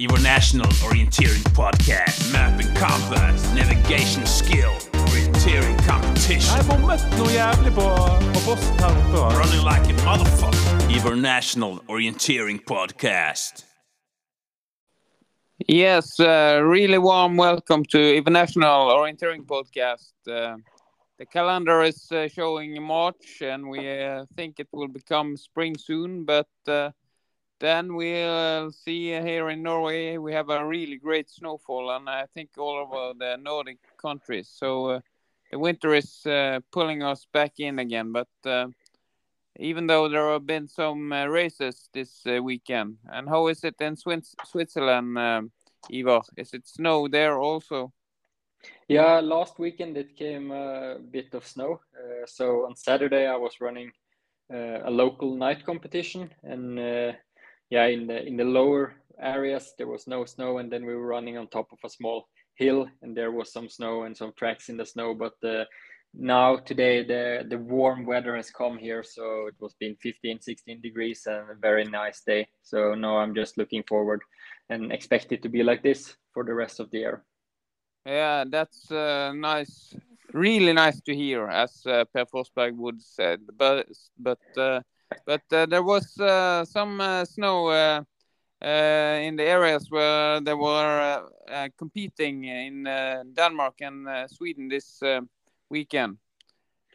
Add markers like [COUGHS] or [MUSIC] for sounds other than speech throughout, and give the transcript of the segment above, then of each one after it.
Your National Orienteering Podcast. Map and compass, navigation skill, orienteering competition. Jeg bommet noe jævlig på, på posten her oppe. Running like a motherfucker. Your National Orienteering Podcast. Yes, uh, really warm welcome to International Orienteering Podcast. Uh, the calendar is uh, showing March, and we uh, think it will become spring soon. But uh, then we'll see here in Norway we have a really great snowfall, and I think all over the Nordic countries. So uh, the winter is uh, pulling us back in again. But uh, even though there have been some uh, races this uh, weekend, and how is it in Swin- Switzerland? Um, is it snow there also? Yeah, last weekend it came a bit of snow. Uh, so on Saturday I was running uh, a local night competition, and uh, yeah, in the in the lower areas there was no snow, and then we were running on top of a small hill, and there was some snow and some tracks in the snow. But uh, now today the the warm weather has come here, so it was been 15, 16 degrees and a very nice day. So now I'm just looking forward and expect it to be like this for the rest of the year. Yeah, that's uh, nice. Really nice to hear, as uh, Per Forsberg would said. But but uh, but uh, there was uh, some uh, snow uh, uh, in the areas where they were uh, uh, competing in uh, Denmark and uh, Sweden this weekend.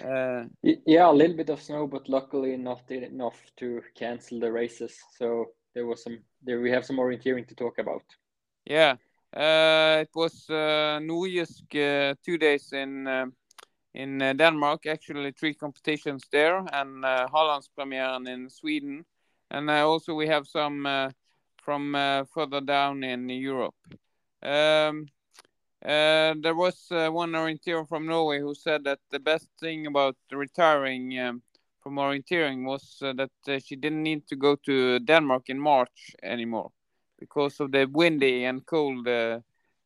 Uh, Yeah, a little bit of snow, but luckily not enough to cancel the races. So there was some there we have some orienteering to talk about. Yeah, uh, it was uh, Nordjysk uh, two days in uh, in uh, Denmark. Actually, three competitions there, and uh, Hallandspremieren in Sweden, and uh, also we have some uh, from uh, further down in Europe. Um, uh, there was uh, one orienteer from Norway who said that the best thing about retiring um, from orienteering was that she didn't need to go to Denmark in March anymore because of the windy and cold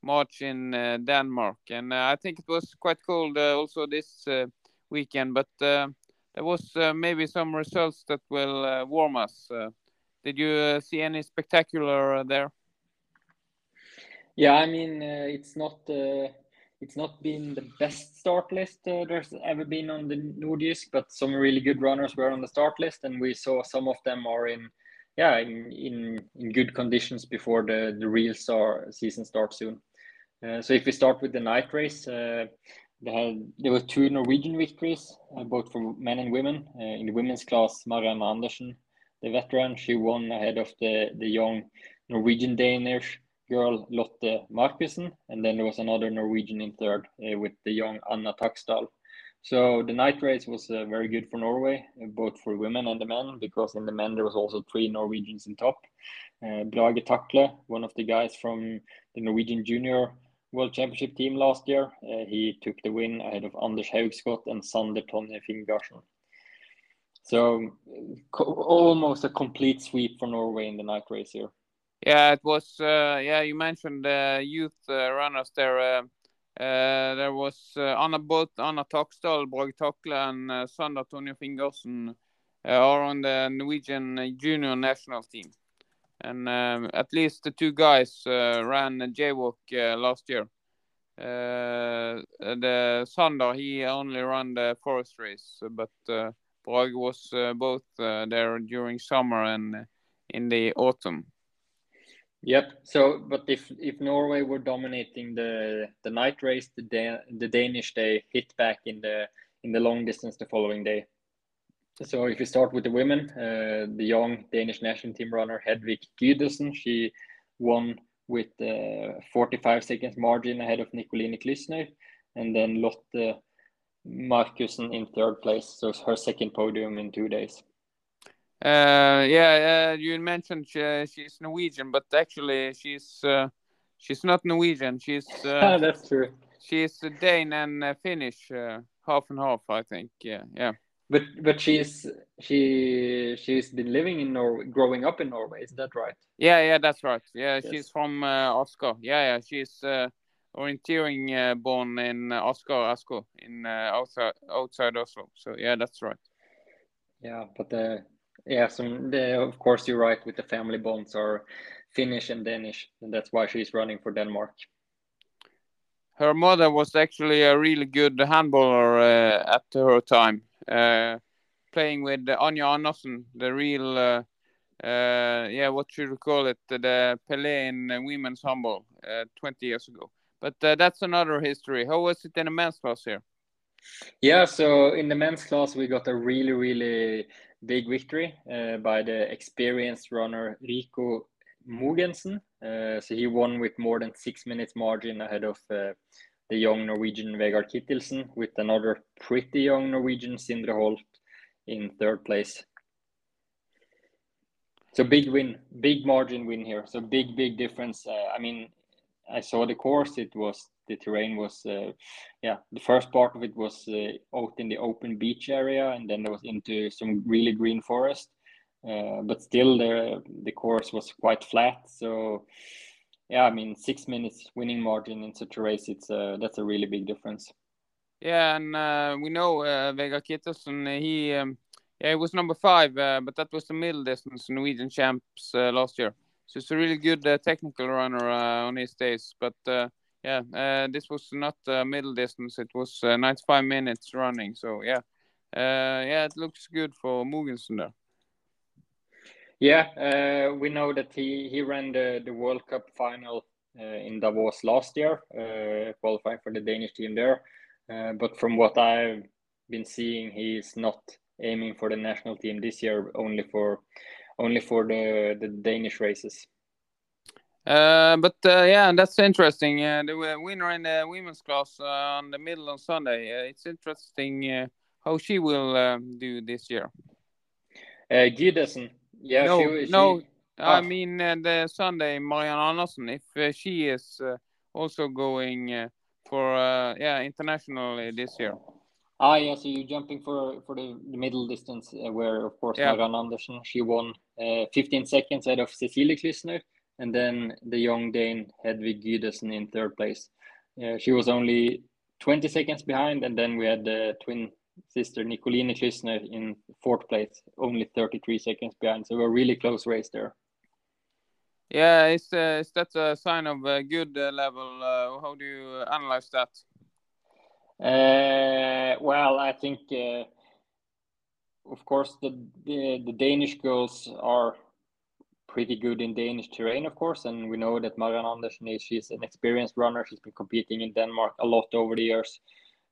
March in uh, Denmark. And uh, I think it was quite cold uh, also this uh, weekend, but uh, there was uh, maybe some results that will warm us. Did you see any spectacular there? Yeah, I mean it's not it's not been the best start list there's ever been on the Nordjysk, but some really good runners were on the start list, and we saw some of them are in yeah in in, in good conditions before the the real star season starts soon. Uh, so if we start with the night race, uh, there were two Norwegian victories, uh, both for men and women. In the women's class, Marianne Andersen, the veteran, she won ahead of the the young Norwegian Danish girl Lotte Markussen, and then there was another Norwegian in third with the young Anna Taksdal. So the night race was uh, very good for Norway, both for women and the men, because in the men there was also three Norwegians in top. Uh, Brage Takle, one of the guys from the Norwegian Junior World Championship team last year, uh, he took the win ahead of Anders Haugskott and Sander Tonje Fingarsen. So co- almost a complete sweep for Norway in the night race here. Yeah, it was. Uh, yeah, you mentioned uh, youth uh, runners there. Uh, uh, there was uh, Anna Bot, Anna Taksdal, Brage Takle, and Sander Tonje Fingersen are on the Norwegian junior national team. And um, at least the two guys uh, ran a JWOC uh, last year. Uh, the Sander he only ran the forest race, but uh, was uh, both uh, there during summer and uh, in the autumn. Yep. So, but if if Norway were dominating the the night race, the da- the Danish they hit back in the in the long distance the following day. So if you start with the women, uh, the young Danish national team runner Hedvig Gydersen, she won with uh, 45 seconds margin ahead of Nicoline Klysner, and then Lotte Markussen in third place. So it's her second podium in two days. Uh, yeah, uh, you mentioned she, she's Norwegian, but actually she's uh, she's not Norwegian. She's [LAUGHS] uh, That's true. she's a Dane and uh, Finnish, uh, half and half, I think. Yeah, yeah. But but she's she she's been living in Norway, growing up in Norway. Is that right? Yeah, yeah, that's right. Yeah, Yes. she's from uh, Asker. Yeah, yeah, she's uh, orienteering uh, born in uh, Asker, in uh, outside outside Oslo. So yeah, that's right. Yeah, but uh, yeah, some the, of course you're right with the family bonds are Finnish and Danish, and that's why she's running for Denmark. Her mother was actually a really good handballer uh, at her time, playing with Anja Andersen, the real, uh, uh, yeah, what should we call it, the Pelé in women's handball uh, 20 years ago. But uh, that's another history. How was it in the men's class here? Yeah, so in the men's class, we got a really, really big victory uh, by the experienced runner Rico Mogensen. Uh, so he won with more than six minutes margin ahead of uh, the young Norwegian Vegard Kittelsen, with another pretty young Norwegian Sindre Holt in third place. So big win, big margin win here. So big, big difference. Uh, I mean, I saw the course. It was the terrain was, uh, yeah, the first part of it was uh, out in the open beach area, and then there was into some really green forest. Uh, but still, the the course was quite flat. So, yeah, I mean, six minutes winning margin in such a race, it's uh, that's a really big difference. Yeah, and uh, we know uh, Vegard Kittelsen. He um, yeah, he was number five, uh, but that was the middle distance Norwegian champs uh, last year. So it's a really good uh, technical runner on his days. But yeah, this was not middle distance. It was 95 minutes running. So yeah, yeah, it looks good for Mogensen there. Yeah, we know that he he ran the the World Cup final in Davos last year, qualifying for the Danish team there. but from what I've been seeing, he's not aiming for the national team this year, only for only for the the Danish races. Uh, but uh, yeah, that's interesting. Uh, the winner in the women's class uh, on the middle on Sunday. Uh, it's interesting uh, how she will um, do this year. Uh, Gydesen. Yeah, no, she, she... no. I mean the Sunday, Marianne Andersen. If she is also going for yeah internationally this year. Ah, yeah. So you're jumping for for the, the middle distance, uh, where of course yeah. Marianne Andersen she won uh, 15 seconds ahead of Cecilie Klysner, and then the young Dane Hedvig Gydesen in third place. Uh, she was only 20 seconds behind, and then we had the twin sister Nicoline Klysner in fourth place, only 33 seconds behind. So a really close race there. Yeah, is uh, is that a sign of a good uh, level? Uh, how do you analyze that? Uh, well, I think, uh, of course, the, the, the Danish girls are pretty good in Danish terrain, of course, and we know that Marianne Andersen is she's an experienced runner. She's been competing in Denmark a lot over the years,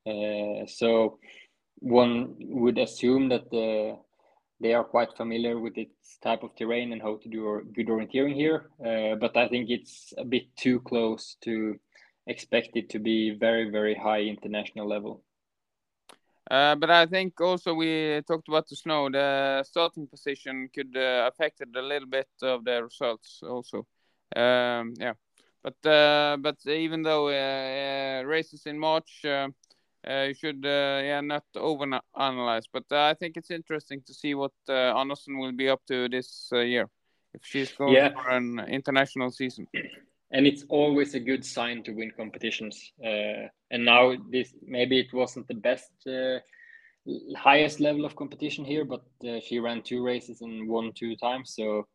uh, so one would assume that the, they are quite familiar with this type of terrain and how to do good orienteering here. Uh, but I think it's a bit too close to expect it to be very, very high international level. Uh, but I think also we talked about the snow. The starting position could uh, affect a little bit of the results also. Um, yeah, but uh, but even though uh, uh, races in March, uh, you should yeah not over analyze. But I think it's interesting to see what Andersen will be up to this year if she's going yeah. for an international season and it's always a good sign to win competitions. Uh, and now this maybe it wasn't the best, uh, highest level of competition here, but uh, she ran two races and won two times, so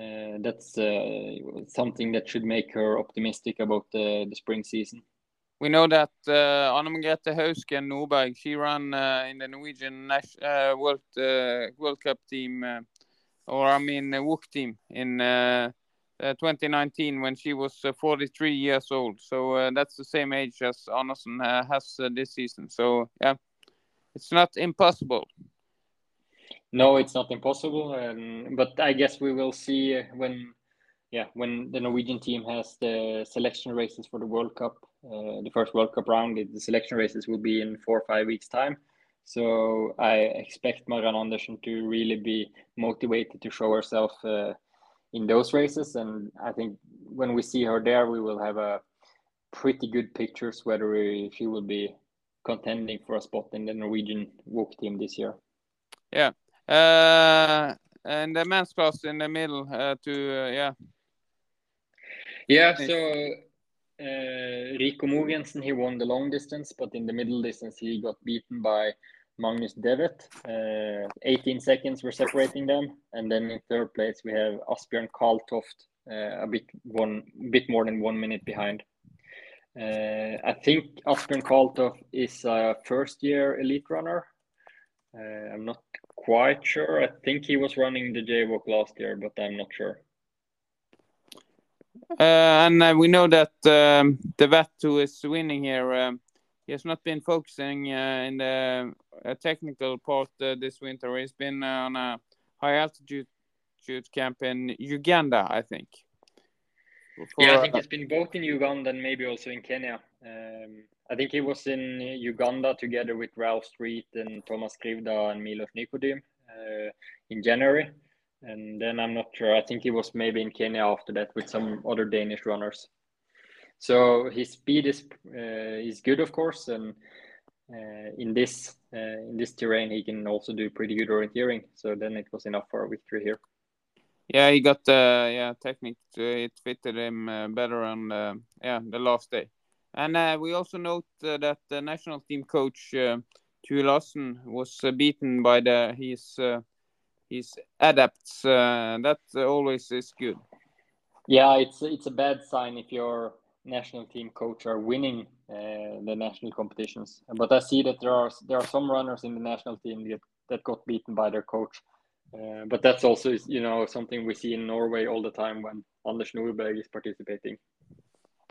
uh, that's uh, something that should make her optimistic about the, the spring season. We know that uh, Anne Margrethe Hausken Nordberg, she ran uh, in the Norwegian World World Cup team, or I mean, WOC team in uh, 2019 when she was uh, 43 years old. So uh, that's the same age as Andersen has this season. So yeah, it's not impossible. No, it's not impossible. Um, but I guess we will see when, yeah, when the Norwegian team has the selection races for the World Cup, uh, the first World Cup round. The selection races will be in four or five weeks' time. So I expect Marianne Andersen to really be motivated to show herself uh, in those races. And I think when we see her there, we will have a pretty good pictures whether we, she will be contending for a spot in the Norwegian WOC team this year. Yeah. Uh, and the men's class in the middle uh, to, uh, yeah. Yeah, so uh, Rico Mogensen, he won the long distance, but in the middle distance, he got beaten by Magnus Devet. Uh, 18 seconds were separating them. And then in third place, we have Asbjørn Karltoft, uh, a bit one bit more than one minute behind. Uh, I think Asbjørn Kvaltoft is a first year elite runner. Uh, I'm not quite sure. I think he was running the JWOC last year, but I'm not sure. Uh, and uh, we know that um, the vet who is winning here, um, he has not been focusing uh, in the uh, technical part uh, this winter. He's been uh, on a high altitude camp in Uganda, I think. yeah, I think he's been both in Uganda and maybe also in Kenya. Um, I think he was in Uganda together with Ralph Street and Thomas Krivda and Milos Nikodym uh, in January. And then I'm not sure. I think he was maybe in Kenya after that with some other Danish runners. So his speed is uh, is good, of course, and uh, in this uh, in this terrain he can also do pretty good orienteering. So then it was enough for a victory here. Yeah, he got the yeah technique. It fitted him uh, better on uh, yeah the last day, and uh, we also note uh, that the national team coach uh, Tue Lassen was uh, beaten by the his uh, his adepts. Uh, that always is good. Yeah, it's it's a bad sign if your national team coach are winning uh, the national competitions. But I see that there are there are some runners in the national team that, that got beaten by their coach. Uh, but that's also you know something we see in Norway all the time when Anders Nordberg is participating.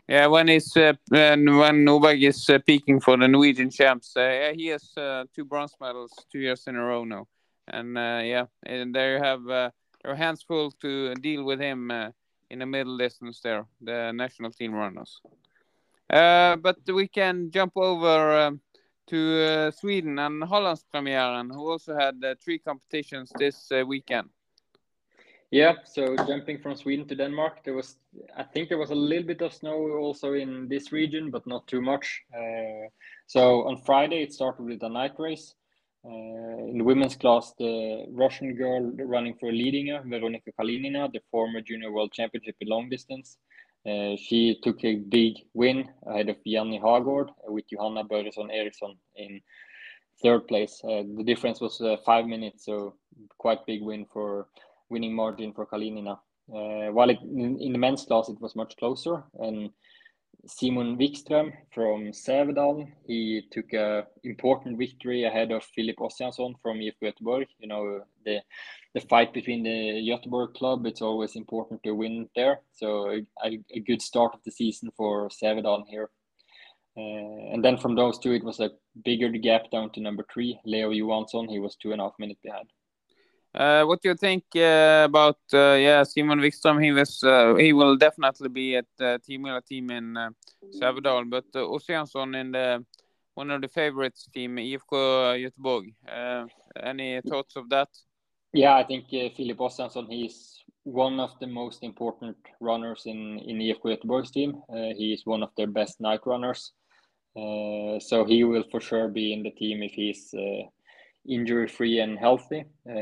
Yeah, when he's uh, when when Nordberg is uh, peaking for the Norwegian champs, uh, yeah, he has uh, two bronze medals two years in a row now, and uh, yeah, and they have uh, their hands full to deal with him uh, in the middle distance there, the national team runners. Uh, but we can jump over um, to uh, Sweden and Hallandspremieren, who also had uh, three competitions this uh, weekend. Yeah, so jumping from Sweden to Denmark, there was I think there was a little bit of snow also in this region, but not too much. Uh, so on Friday it started with a night race. Uh, in the women's class, the Russian girl running for Lidingö, Veronika Kalinina, the former junior world championship in long distance, uh, she took a big win ahead of Janni Hagord with Johanna Börjesson Eriksson in third place. Uh, the difference was uh, five minutes, so quite big win for winning margin for Kalinina. Uh, while it, in, in the men's class it was much closer, and Simon Wikström from Sävedalen, he took a important victory ahead of Filip Ossiansson from IFK Göteborg. You know the the fight between the Göteborg club. It's always important to win there. So a, a good start of the season for Sävedalen here. Uh, and then from those two, it was a bigger gap down to number three, Leo Johansson. He was two and a half minutes behind. Uh, what do you think uh, about uh, yeah Simon Wikström? He was uh, he will definitely be at the Team team in uh, Sävedal, but uh, Ossiansson in the one of the favorites team IFK Göteborg. Uh, any thoughts of that? Yeah, I think uh, Filip Ossiansson, he's one of the most important runners in, in IFK Göteborg's team. Uh, he is one of their best night runners. Uh, so he will for sure be in the team if he's uh, injury free and healthy. Uh,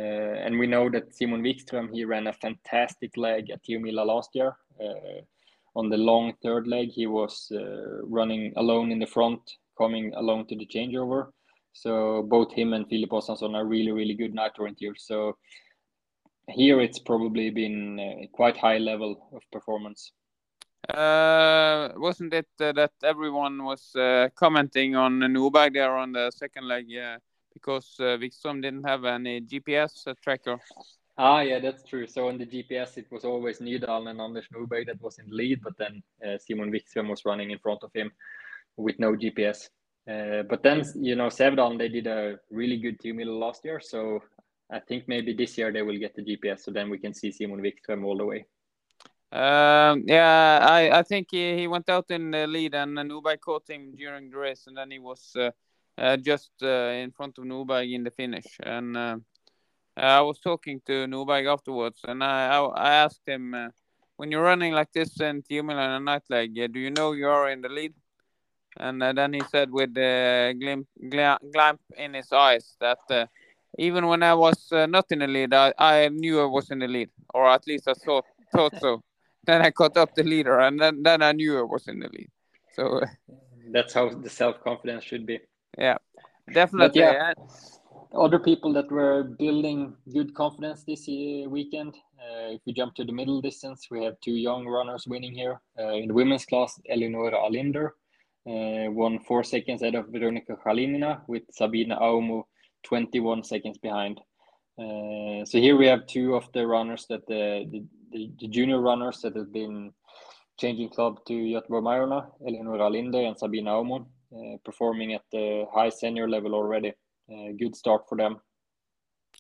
and we know that Simon Wikström, he ran a fantastic leg at Tiomila last year. Uh, on the long third leg, he was uh, running alone in the front, coming alone to the changeover. So both him and Filip Ossiansson are really, really good night orienteers. So here it's probably been uh, quite high level of performance. Uh, wasn't it uh, that everyone was uh, commenting on Nordberg there on the second leg uh, because uh, didn't have any GPS uh, tracker? Ah, yeah, that's true. So on the GPS, it was always Nydal and Anders Nordberg that was in lead, but then uh, Simon Wikström was running in front of him with no GPS. Uh, but then, you know, Sevdal, they did a really good team middle last year. So I think maybe this year they will get the GPS. So then we can see Simon Wikström all the way. Um, yeah, I, I think he, he went out in the lead and Nordberg caught him during the race, and then he was uh, uh, just uh, in front of Nordberg in the finish. And uh, I was talking to Nordberg afterwards, and I I, I asked him, uh, when you're running like this in Tiomila and a night leg, uh, do you know you are in the lead? And uh, then he said with a glimp, glamp in his eyes that uh, even when I was uh, not in the lead, I, I knew I was in the lead, or at least I thought thought so. [LAUGHS] Then I caught up the leader, and then, then I knew I was in the lead. So That's how the self confidence should be. Yeah, definitely. yeah. Other people that were building good confidence this weekend. Uh, if we jump to the middle distance, we have two young runners winning here. Uh, in the women's class, Eleonora Alinder uh, won four seconds ahead of Veronika Kalinina with Sabina Aumu 21 seconds behind. Uh, so here we have two of the runners that the, the, the, the junior runners that have been changing club to Göteborg Majorna, Eleonora Linde and Sabina Aumu, uh, performing at the high senior level already. Uh, good start for them.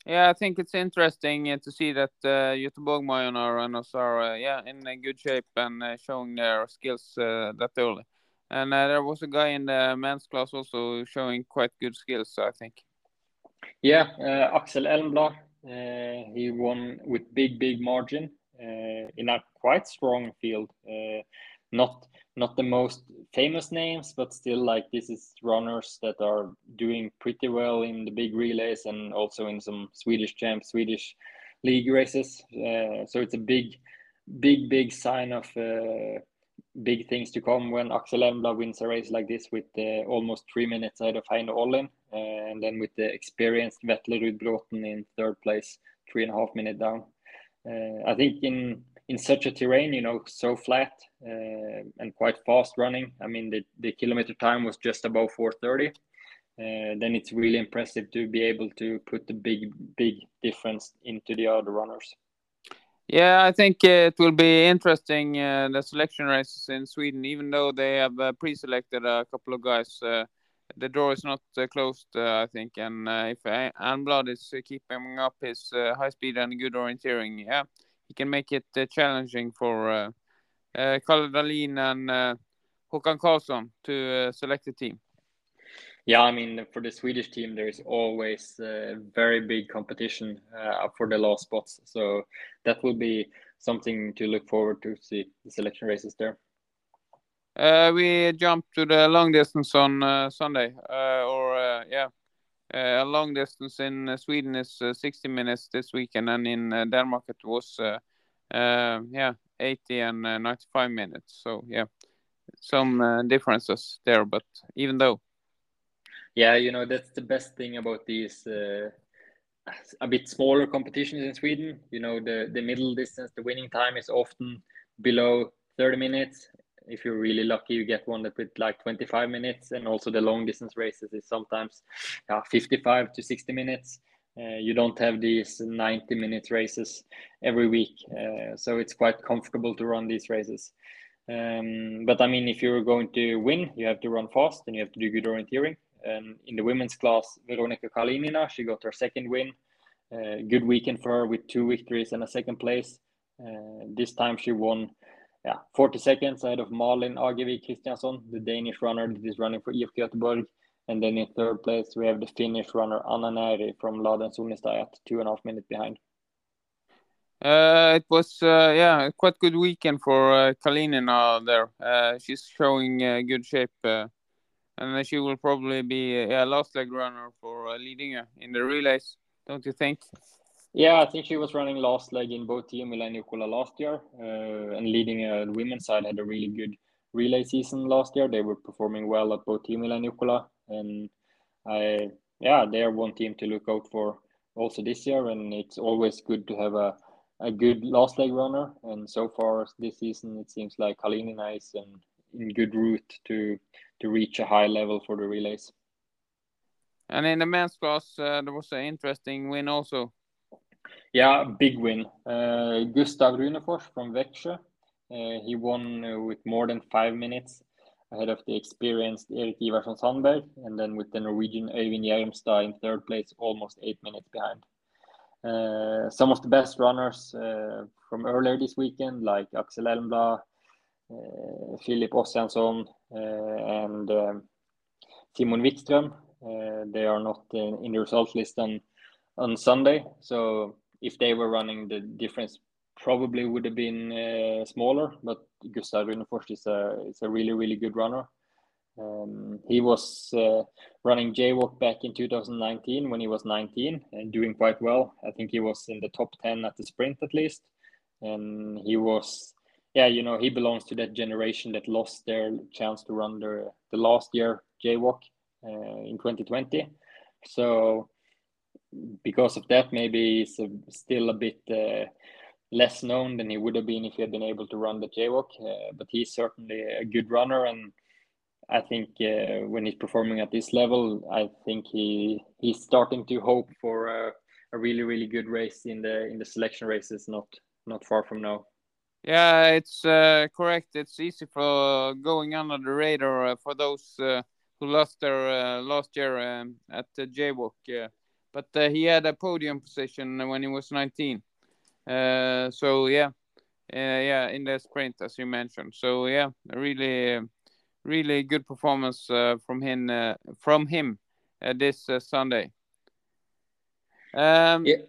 Yeah, I think it's interesting uh, to see that uh, Göteborg Majorna runners are uh, yeah in good shape and uh, showing their skills uh, that early. And uh, there was a guy in the men's class also showing quite good skills, I think. Yeah, Axel Elmblad, he won with big, big margin in a quite strong field. Not not the most famous names, but still like this is runners that are doing pretty well in the big relays and also in some Swedish champ, Swedish league races. Uh, so it's a big, big, big sign of uh, big things to come when Axel Elmblad wins a race like this with uh, almost three minutes ahead of Heino Ollin, uh, and then with the experienced Vetle Rudbråten in third place, three and a half minute down. Uh, I think in in such a terrain, you know, so flat uh, and quite fast running. I mean, the, the kilometer time was just above 430. Uh, then it's really impressive to be able to put the big, big difference into the other runners. Yeah, I think uh, it will be interesting uh, the selection races in Sweden, even though they have uh, pre-selected a couple of guys. Uh, the door is not closed, I think, and if Elmblad is keeping up his high speed and good orienteering, yeah, he can make it uh, challenging for uh, uh, Dahlin and uh, Håkan Karlsson to uh, select the team. Yeah, I mean, for the Swedish team, there is always uh, very big competition uh, for the last spots. So that will be something to look forward to see the selection races there. Uh, we jump to the long distance on uh, Sunday, uh, or uh, yeah, Eh, a long distance in eh, Sweden is eh, 60 minutes this weekend, and in Denmark it was yeah 80 and 95 minutes. So yeah, some differences there, but even though. Yeah, you know that's the best thing about these a bit smaller competitions in Sweden. You know, the the middle distance, the winning time is often below 30 minutes, if you're really lucky, you get one that with like 25 minutes, and also the long distance races is sometimes yeah, 55 to 60 minutes. Uh, you don't have these 90 minute races every week, uh, so it's quite comfortable to run these races. Um, but I mean, if you're going to win, you have to run fast and you have to do good orienteering. And in the women's class, Veronika Kalinina, she got her second win. Uh, good weekend for her with two victories and a second place. Uh, this time she won yeah, 40 seconds ahead of Malin Agervig Kristiansson, the Danish runner that is running for IFK Göteborg. And then in third place, we have the Finnish runner Anna Neri from Lahden Sunnista at two and a half minutes behind. Uh, it was uh, yeah quite good weekend for uh, Kalinina there. Uh, she's showing uh, good shape, uh, and she will probably be a last leg runner for uh, leading in the relays. Don't you think? Yeah, I think she was running last leg in both Team and Jukola last year, uh, and leading uh, the women's side had a really good relay season last year. They were performing well at both Team and Jukola, and I yeah they are one team to look out for also this year. And it's always good to have a a good last leg runner. And so far this season, it seems like Kalinina is in, in good route to to reach a high level for the relays. And in the men's class, uh, there was an interesting win also yeah, big win. Uh, Gustav Runefors from Växjö. Uh, he won uh, with more than five minutes ahead of the experienced Erik Ivarsson Sandberg, and then with the Norwegian Øyvind Hjermstad in third place, almost eight minutes behind. Uh, some of the best runners uh, from earlier this weekend, like Axel Elmblad, uh, Philip Ossiansson, and um, Simon Wikström, they are not in, the result list on on Sunday. So if they were running, the difference probably would have been uh, smaller. But Gustav Runefors is a is a really really good runner. Um, he was uh, running JWOC back in 2019 when he was 19 and doing quite well. I think he was in the top 10 at the sprint at least. And he was, yeah, you know, he belongs to that generation that lost their chance to run the, the last year JWOC uh, in 2020. So because of that, maybe he's a, still a bit uh, less known than he would have been if he had been able to run the JWOC. Uh, but he's certainly a good runner, and I think uh, when he's performing at this level, I think he he's starting to hope for a, a really really good race in the in the selection races not not far from now. Yeah, it's uh, correct. It's easy for going under the radar uh, for those uh, who lost their uh, last year um, at the JWOC. But uh, he had a podium position when he was 19. Uh, so yeah, yeah, in the sprint as you mentioned. So yeah, really, really good performance from him from him this Sunday. Um, yeah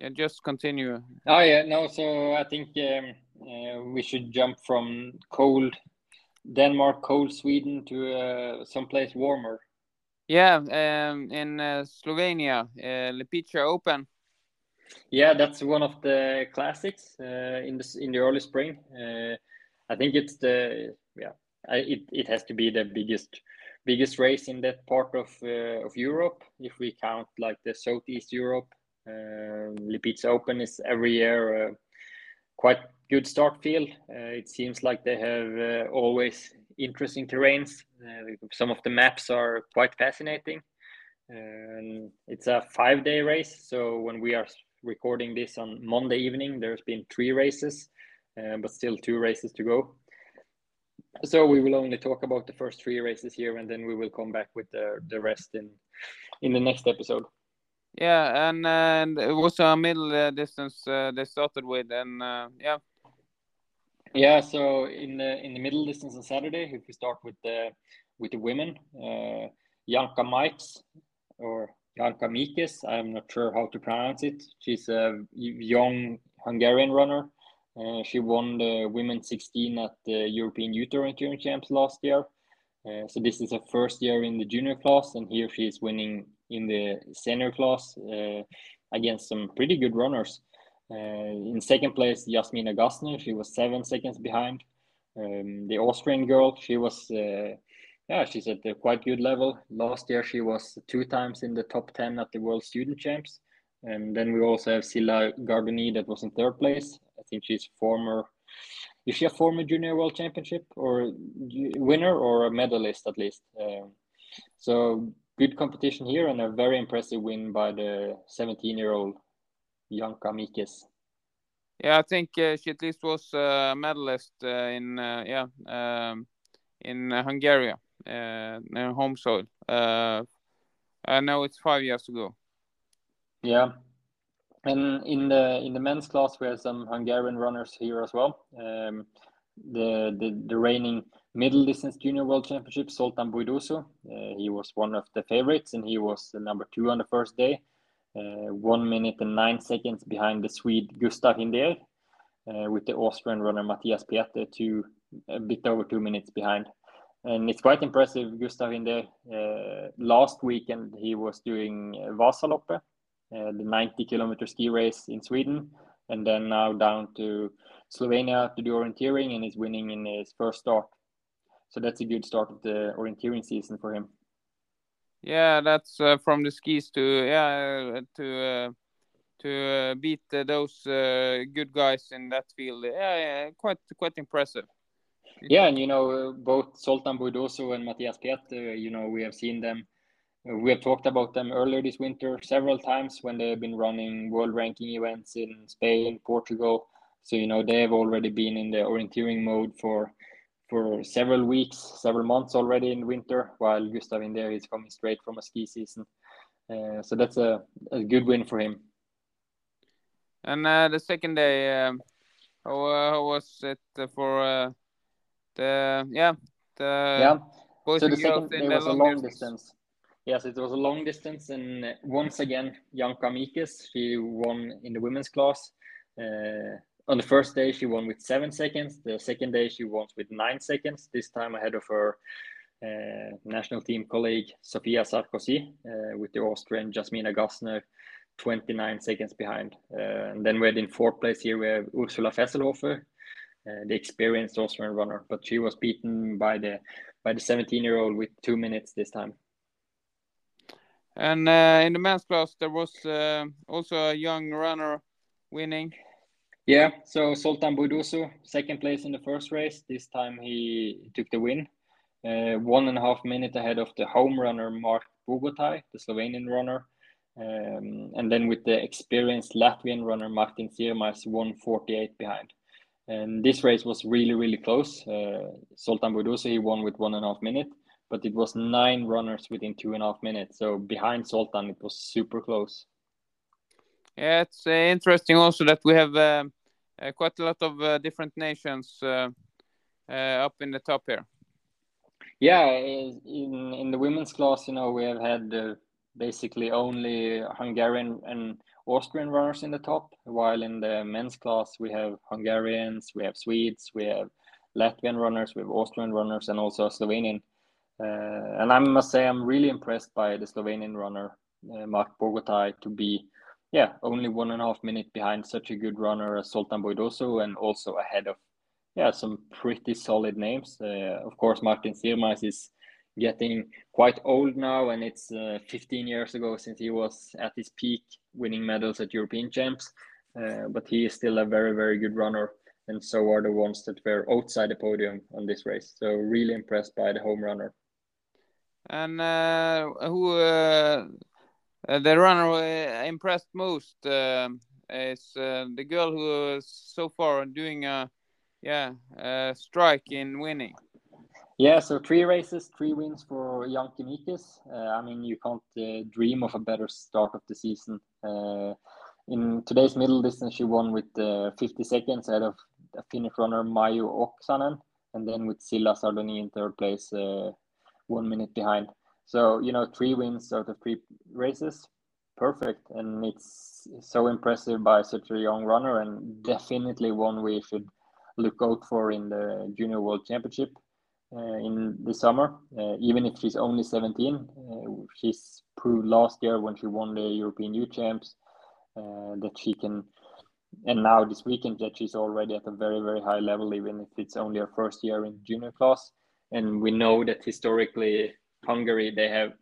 yeah, just continue. Oh yeah, no. So I think um, uh, we should jump from cold Denmark, cold Sweden to uh, someplace warmer. Yeah, um, in uh, Slovenia, uh, Open. Yeah, that's one of the classics uh, in the in the early spring. Uh, I think it's the yeah, I, it it has to be the biggest biggest race in that part of uh, of Europe if we count like the southeast Europe um, Lipica Open is every year uh, quite good start field. Uh, it seems like they have uh, always interesting terrains. some of the maps are quite fascinating. And it's a five day race. So when we are recording this on Monday evening, there's been three races, uh, but still two races to go. So we will only talk about the first three races here, and then we will come back with the, the rest in in the next episode. Yeah, and, and it was a middle uh, distance uh, they started with, and uh, yeah. Yeah, so in the in the middle distance on Saturday, if we start with the with the women, uh, Janka Mikes or Janka Mikes, I'm not sure how to pronounce it. She's a young Hungarian runner. Uh, she won the women 16 at the European Youth Orienteering Champs last year. Uh, so this is her first year in the junior class, and here she is winning in the senior class uh, against some pretty good runners. Uh, in second place, Jasmina Gassner, she was seven seconds behind. Um, the Austrian girl, she was, uh, yeah, she's at a quite good level. Last year, she was two times in the top 10 at the World Student Champs. And then we also have Csilla Gárdonyi that was in third place. I think she's former, is she a former junior world championship or winner or a medalist at least? Um, so good competition here and a very impressive win by the 17 year old Janka Mikes. Yeah, I think uh, she at least was a medalist uh, in uh, yeah um, in Hungary, uh, home soil. Uh, I know it's five years ago. Yeah, and in the in the men's class we have some Hungarian runners here as well. Um, the, the the reigning middle distance junior world championship, Zoltán Bujdosó. Uh, he was one of the favorites and he was the number two on the first day. Uh, one minute and nine seconds behind the Swede Gustav Hinder, uh, with the Austrian runner Matthias Peter two a bit over two minutes behind. And it's quite impressive. Gustav Hinder uh, last weekend he was doing Vasaloppe, uh, the 90 kilometer ski race in Sweden, and then now down to Slovenia to do orienteering and is winning in his first start so that's a good start of the orienteering season for him. Yeah, that's uh, from the skis to yeah uh, to uh, to uh, beat uh, those uh, good guys in that field. Yeah, yeah, quite quite impressive. Yeah, and you know both Zoltán Bujdosó and Matthias Peter. You know we have seen them. We have talked about them earlier this winter several times when they've been running world ranking events in Spain, Portugal. So you know they have already been in the orienteering mode for for several weeks, several months already in winter, while Gustav Hinder is coming straight from a ski season. Uh, so that's a, a good win for him. And uh, the second day, um, how, uh, how, was it for uh, the yeah the yeah? so the second day was a long distance. distance. Yes, it was a long distance, and once again, Janka Mikes, she won in the women's class. Uh, on the first day she won with seven seconds the second day she won with nine seconds this time ahead of her uh, national team colleague Sofia Sarkozy uh, with the Austrian Jasmina Gassner 29 seconds behind. Uh, and then we had in fourth place here we have Ursula Fesselhofer, uh, the experienced Austrian runner, but she was beaten by the by the 17 year old with two minutes this time. And uh, in the men's class, there was uh, also a young runner winning. Yeah, so Zoltán Bujdosó, second place in the first race. This time he took the win. Uh, one and a half minute ahead of the home runner Mark Bogataj, the Slovenian runner. Um, and then with the experienced Latvian runner Martin Sirmais, 148 behind. And this race was really, really close. Uh, Zoltán Bujdosó, he won with one and a half minute, but it was nine runners within two and a half minutes. So behind Zoltán, it was super close. Yeah, it's uh, interesting also that we have uh, quite a lot of uh, different nations uh, uh, up in the top here. Yeah, in in the women's class, you know, we have had uh, basically only Hungarian and Austrian runners in the top, while in the men's class we have Hungarians, we have Swedes, we have Latvian runners, we have Austrian runners, and also Slovenian. Uh, and I must say, I'm really impressed by the Slovenian runner uh, Mark Bogataj to be, yeah, only one and a half minute behind such a good runner as Zoltán Bujdosó, and also ahead of, yeah, some pretty solid names. Uh, of course, Martin Sirmais is getting quite old now, and it's uh, 15 years ago since he was at his peak, winning medals at European champs. Uh, but he is still a very, very good runner, and so are the ones that were outside the podium on this race. So really impressed by the home runner. And uh, who uh, the runner who impressed most um, is uh, the girl who is so far doing a yeah a strike in winning. Yeah, so three races, three wins for Janka Mikes. Uh, I mean, you can't uh, dream of a better start of the season. Uh, in today's middle distance, she won with uh, 50 seconds ahead of a Finnish runner Maiju Oksanen, and then with Csilla Gárdonyi in third place, uh, one minute behind. So, you know, three wins out of three races, perfect. And it's so impressive by such a young runner, and definitely one we should look out for in the Junior World Championship. Uh, in the summer. Uh, even if she's only 17, uh, she's proved last year when she won the European Youth Champs that she can, and now this weekend that she's already at a very very high level, even if it's only her first year in junior class. And we know that historically Hungary they have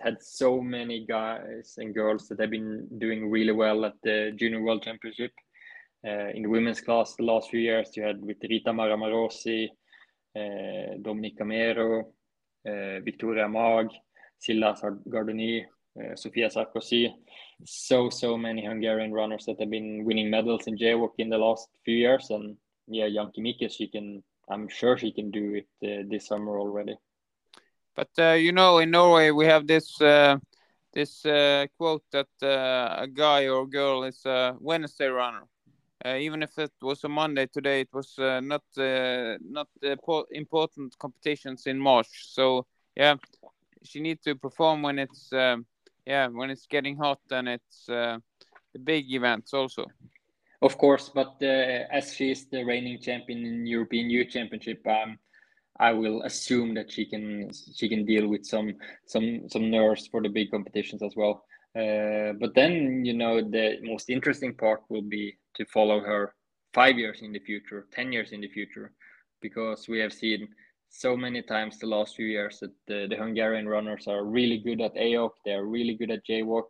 had so many guys and girls that have been doing really well at the Junior World Championship. Uh, in the women's class, the last few years, you had with Rita Maramarossi, eh, Dominica Mero, eh, Victoria Mag, Csilla Gárdonyi, eh, Sofia Sarkozy. So, so many Hungarian runners that have been winning medals in JWOC in the last few years. And yeah, Janka Mikes, she can, I'm sure she can do it uh, this summer already. But uh, you know, in Norway, we have this uh, this uh, quote that uh, a guy or girl is a Wednesday runner. Uh, even if it was a Monday today, it was uh, not not important competitions in March. So yeah, she needs to perform when it's um, yeah when it's getting hot and it's the big events also. Of course, but as she is the reigning champion in European Youth Championship, um, I will assume that she can she can deal with some some some nerves for the big competitions as well. Uh, but then you know the most interesting part will be to follow her five years in the future, 10 years in the future, because we have seen so many times the last few years that the, the Hungarian runners are really good at AOC, they're really good at JWOC,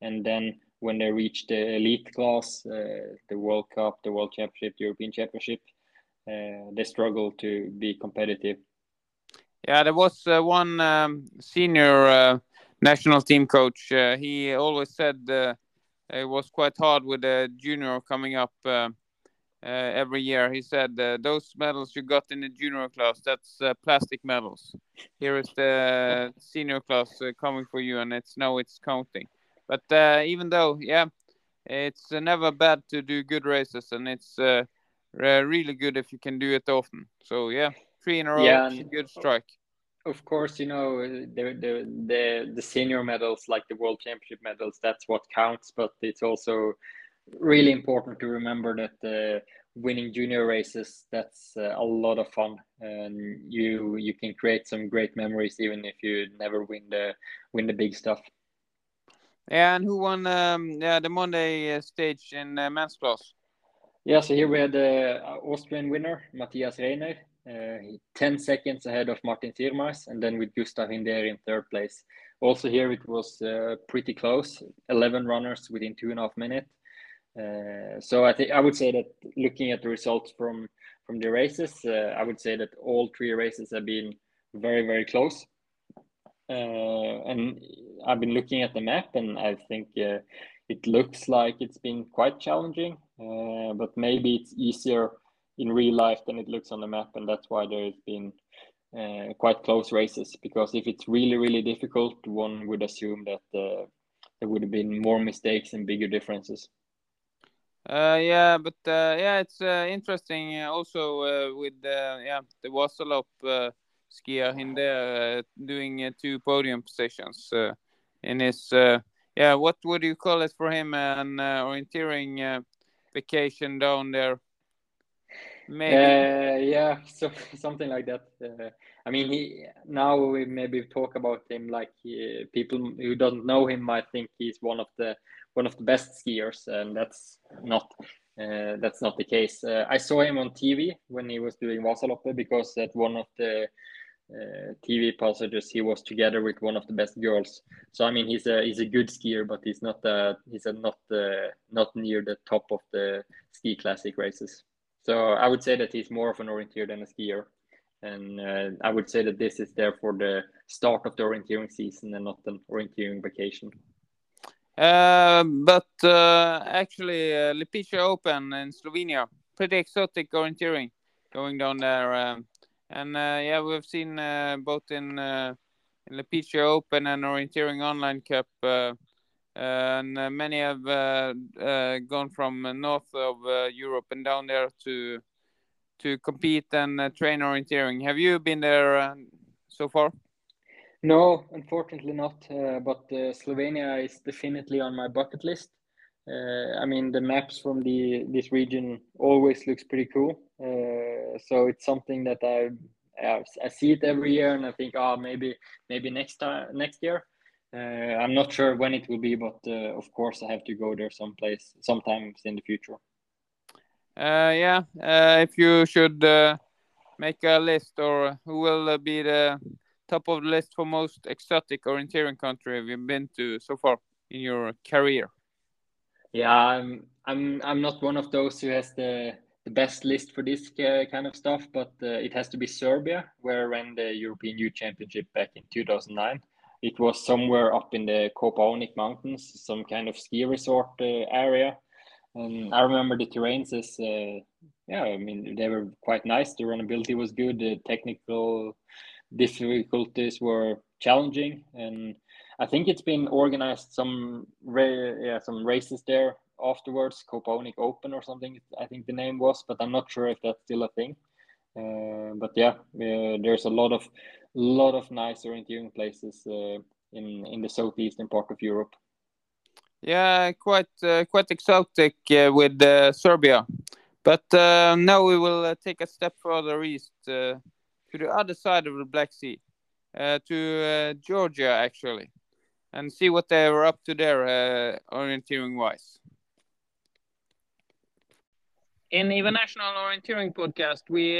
and then when they reach the elite class, uh, the World Cup, the World Championship, the European Championship, they struggle to be competitive. Yeah, there was uh, one um, senior uh, national team coach. Uh, he always said uh, it was quite hard with the junior coming up uh, uh, every year. He said uh, those medals you got in the junior class, that's uh, plastic medals. Here is the senior class uh, coming for you, and it's now it's counting. But uh, even though, yeah, it's never bad to do good races, and it's really good if you can do it often. So yeah, three in a row, yeah, good strike of course, you know the, the the the senior medals, like the world championship medals, that's what counts. But it's also really important to remember that uh, winning junior races that's uh, a lot of fun, and you you can create some great memories even if you never win the win the big stuff. Yeah, and who won um, yeah, the Monday uh, stage in uh, men's class? Yeah, so here we had the uh, Austrian winner, Matthias Reiner. Uh, 10 seconds ahead of Martin Sirmais, and then with Gustav Hinder in third place. also here it was uh, pretty close 11 runners within two and a half minutes uh, so i think i would say that looking at the results from from the races uh, i would say that all three races have been very very close uh, and i've been looking at the map and i think it looks like it's been quite challenging uh, but maybe it's easier in real life than it looks on the map and that's why there's been uh, quite close races. Because if it's really really difficult one would assume that uh, there would have been more mistakes and bigger differences. Uh, yeah but uh, yeah it's uh, interesting uh, also with yeah the Vasalopp skier in there doing two podium positions in his yeah what would you call it for him an orienteering vacation down there Maybe. Uh, yeah, so [LAUGHS] something like that. Uh, I mean, he now we maybe talk about him like he, people who don't know him might think he's one of the one of the best skiers, and that's not uh, that's not the case. Uh, I saw him on TV when he was doing Vasaloppet because at one of the uh, TV passages he was together with one of the best girls. So I mean, he's a he's a good skier, but he's not uh, he's a not uh, not near the top of the ski classic races. So I would say that he's more of an orienteer than a skier. And uh, I would say that this is therefore the start of the orienteering season and not an orienteering vacation. Uh, but uh, actually, uh, Lipica Open in Slovenia, pretty exotic orienteering going down there. Um, and uh, yeah, we've seen uh, both in, uh, in Lipica Open and Orienteering Online Cup and uh, many have gone from north of Europe and down there to to compete and train orienteering. Have you been there so far? No, unfortunately not. Uh, but uh, Slovenia is definitely on my bucket list. Uh, I mean, the maps from the this region always looks pretty cool. So it's something that I I see it every year, and I think, oh, maybe maybe next time next year. Uh, I'm not sure when it will be, but uh, of course I have to go there someplace, sometimes in the future. Uh, yeah, if you should make a list, or who will be the top of the list for most exotic or orienteering country have you been to so far in your career? Yeah, I'm I'm I'm not one of those who has the the best list for this kind of stuff, but uh, it has to be Serbia, where I ran the European Youth Championship back in 2009 it was somewhere up in the Kopaonik Mountains, some kind of ski resort uh, area. And I remember the terrains as, uh, yeah, I mean, they were quite nice. The runnability was good. The technical difficulties were challenging. And I think it's been organized some, yeah, some races there afterwards, Kopaonik Open or something, I think the name was, but I'm not sure if that's still a thing. Uh, but yeah, uh, there's a lot of lot of nice orienteering places uh, in in the southeastern part of Europe. Yeah, quite uh, quite exotic uh, with uh, Serbia, but now we will take a step further east to the other side of the Black Sea, to Georgia actually, and see what they were up to there orienteering wise. In the National Orienteering podcast, we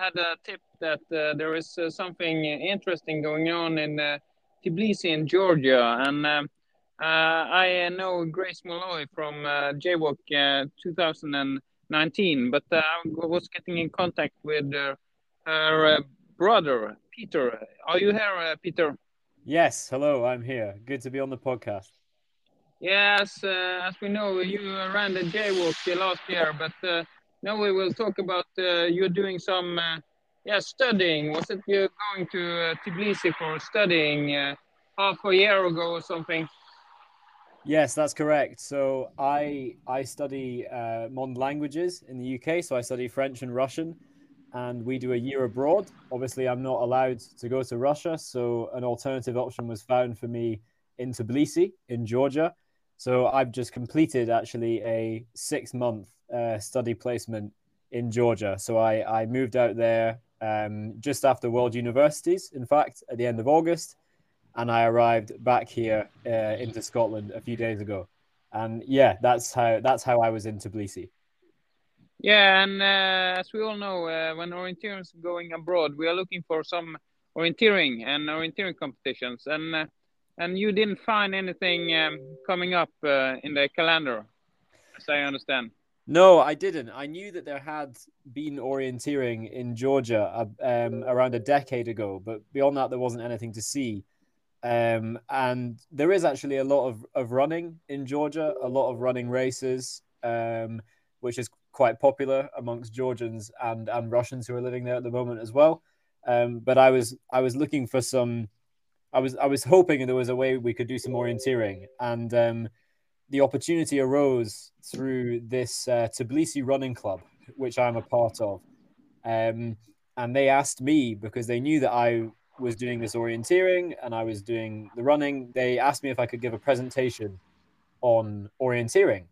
had a tip that uh, there is uh, something interesting going on in uh, Tbilisi in Georgia, and um, I know Grace Molloy from uh, JWOC 2019, but I was getting in contact with her brother Peter. Are you here, Peter? Yes, hello, I'm here. Good to be on the podcast. Yes, uh, as we know, you ran the JWOC last year, but uh, now we will talk about uh, you doing some yeah, studying. Was it you're going to uh, Tbilisi for studying uh, half a year ago or something? Yes, that's correct. So I I study uh, modern languages in the UK. So I study French and Russian, and we do a year abroad. Obviously, I'm not allowed to go to Russia, so an alternative option was found for me in Tbilisi in Georgia. So I've just completed actually a six month uh, study placement in Georgia. So I I moved out there um, just after World Universities, in fact, at the end of August. And I arrived back here uh, into Scotland a few days ago. And yeah, that's how that's how I was in Tbilisi. Yeah, and uh, as we all know, uh, when orienteering is going abroad, we are looking for some orienteering and orienteering competitions. And uh, and you didn't find anything um, coming up uh, in the calendar, as I understand. No, I didn't. I knew that there had been orienteering in Georgia uh, um, around a decade ago, but beyond that, there wasn't anything to see. Um, and there is actually a lot of, of running in Georgia, a lot of running races, um, which is quite popular amongst Georgians and, and Russians who are living there at the moment as well. Um, but I was I was looking for some, I was I was hoping there was a way we could do some orienteering, and um, the opportunity arose through this uh, Tbilisi Running Club, which I'm a part of. Um, and they asked me because they knew that I was doing this orienteering and I was doing the running. They asked me if I could give a presentation on orienteering.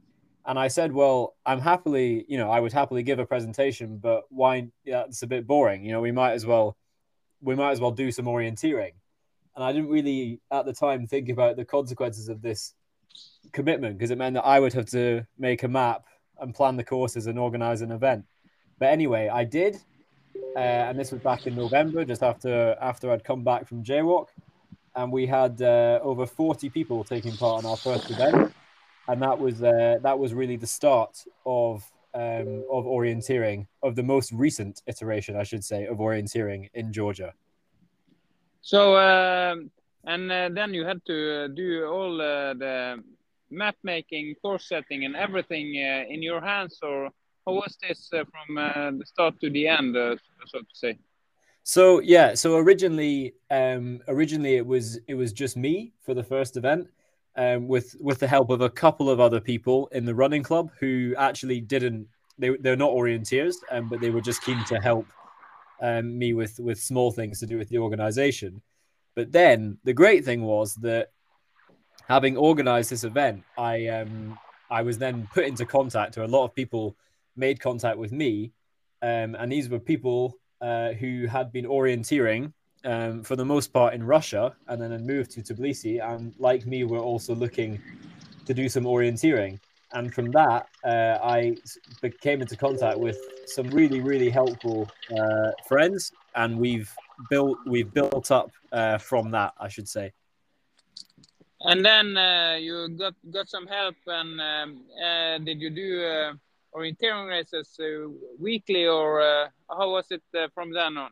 And I said, well, I'm happily, you know, I would happily give a presentation, but why? It's a bit boring. You know, we might as well, we might as well do some orienteering. And I didn't really at the time think about the consequences of this commitment because it meant that I would have to make a map and plan the courses and organize an event. But anyway, I did, uh, and this was back in November, just after after I'd come back from JWOC, and we had uh, over forty people taking part in our first event, and that was uh, that was really the start of um, of orienteering of the most recent iteration, I should say, of orienteering in Georgia. So, um, and uh, then you had to uh, do all uh, the map making, course setting, and everything uh, in your hands, or how was this from the start to the end, so to say? So yeah, so originally, um, originally it was it was just me for the first event, um, with with the help of a couple of other people in the running club who actually didn't they they're not orienteers, um, but they were just keen to help um, me with with small things to do with the organization. But then the great thing was that having organized this event, I um, I was then put into contact, or a lot of people made contact with me, um, and these were people uh, who had been orienteering um, for the most part in Russia, and then had moved to Tbilisi, and like me, were also looking to do some orienteering. And from that, uh, I came into contact with some really, really helpful uh, friends, and we've built we've built up uh, from that, I should say. And then uh, you got got some help and um, uh, did you do uh, orienteering races uh, weekly or uh, how was it uh, from then on?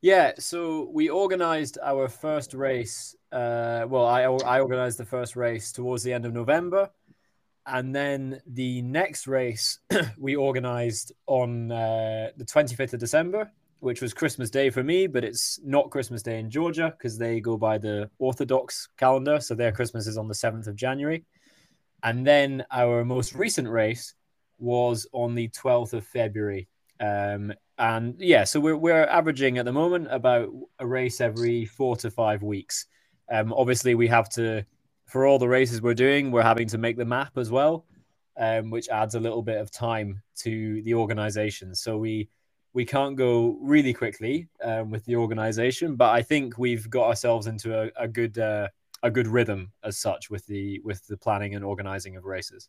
Yeah so we organized our first race well I, I organized the first race towards the end of november. And then the next race [COUGHS] we organized on the 25th of december which was Christmas Day for me, but it's not Christmas Day in Georgia because they go by the Orthodox calendar. So their Christmas is on the 7th of January. And then our most recent race was on the 12th of February. Um, and yeah, so we're, we're averaging at the moment about a race every four to five weeks. Um, obviously, we have to, for all the races we're doing, we're having to make the map as well, um, which adds a little bit of time to the organization. So we, we can't go really quickly um, with the organization, but I think we've got ourselves into a, a good uh, a good rhythm as such with the with the planning and organizing of races.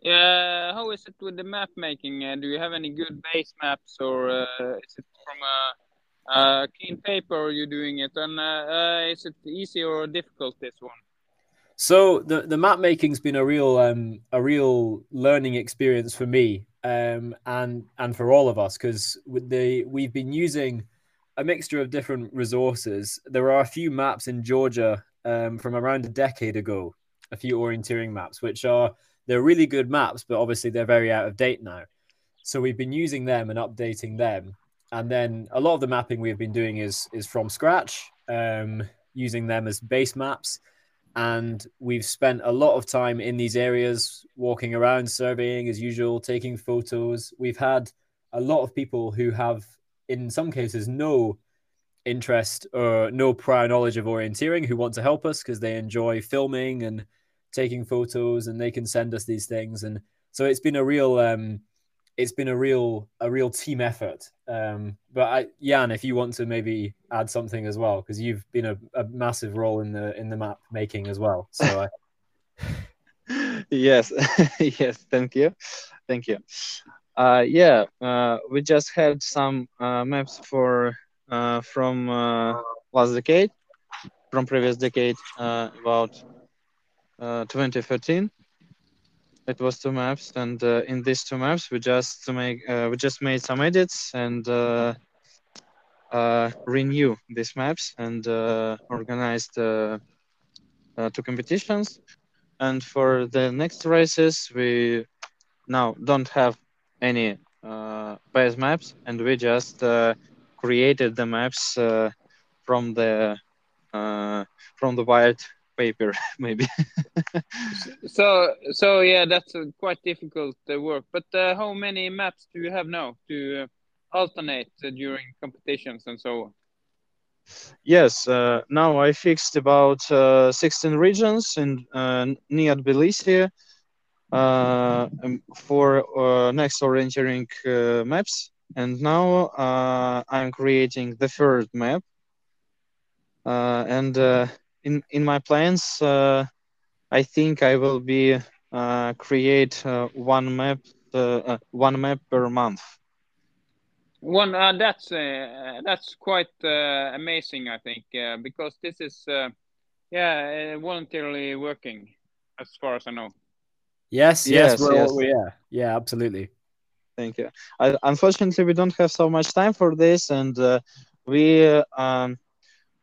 Yeah, how is it with the map making? Uh, do you have any good base maps, or uh, is it from a, a, clean paper? Or are you doing it, and uh, uh, is it easy or difficult this one? So the the map making's been a real um, a real learning experience for me um, and and for all of us because the we've been using a mixture of different resources. There are a few maps in Georgia um, from around a decade ago, a few orienteering maps, which are they're really good maps, but obviously they're very out of date now. So we've been using them and updating them, and then a lot of the mapping we've been doing is is from scratch, um, using them as base maps and we've spent a lot of time in these areas walking around surveying as usual taking photos. We've had a lot of people who have in some cases no interest or no prior knowledge of orienteering who want to help us because they enjoy filming and taking photos and they can send us these things. And so it's been a real um, it's been a real a real team effort. Um, but I, Jan, if you want to maybe add something as well, because you've been a, a, massive role in the in the map making as well. So I... [LAUGHS] yes, [LAUGHS] yes, thank you, thank you. Uh, yeah, uh, we just had some uh, maps for uh, from uh, last decade, from previous decade, uh, about uh, 2013. It was two maps, and uh, in these two maps, we just make uh, we just made some edits and uh, uh, renew these maps and uh, organized uh, two competitions. And for the next races, we now don't have any base maps, and we just created the maps from the from the white paper, [LAUGHS] maybe. So, so yeah, that's quite difficult uh, work. But uh, how many maps do you have now to uh, alternate uh, during competitions and so on? yes, uh, now I fixed about uh, 16 regions in uh, near Tbilisi uh, um, for uh, next orienteering uh, maps, and now uh, I'm creating the third map. Uh, and uh, in in my plans, uh, I think I will be uh, create uh, one map uh, uh, one map per month. One, uh, that's uh, that's quite uh, amazing, I think, uh, because this is, uh, yeah, uh, voluntarily working, as far as I know. Yes, yes, Yes, we're yes. all- yeah, yeah, absolutely. Thank you. I, unfortunately, we don't have so much time for this, and uh, we uh, um,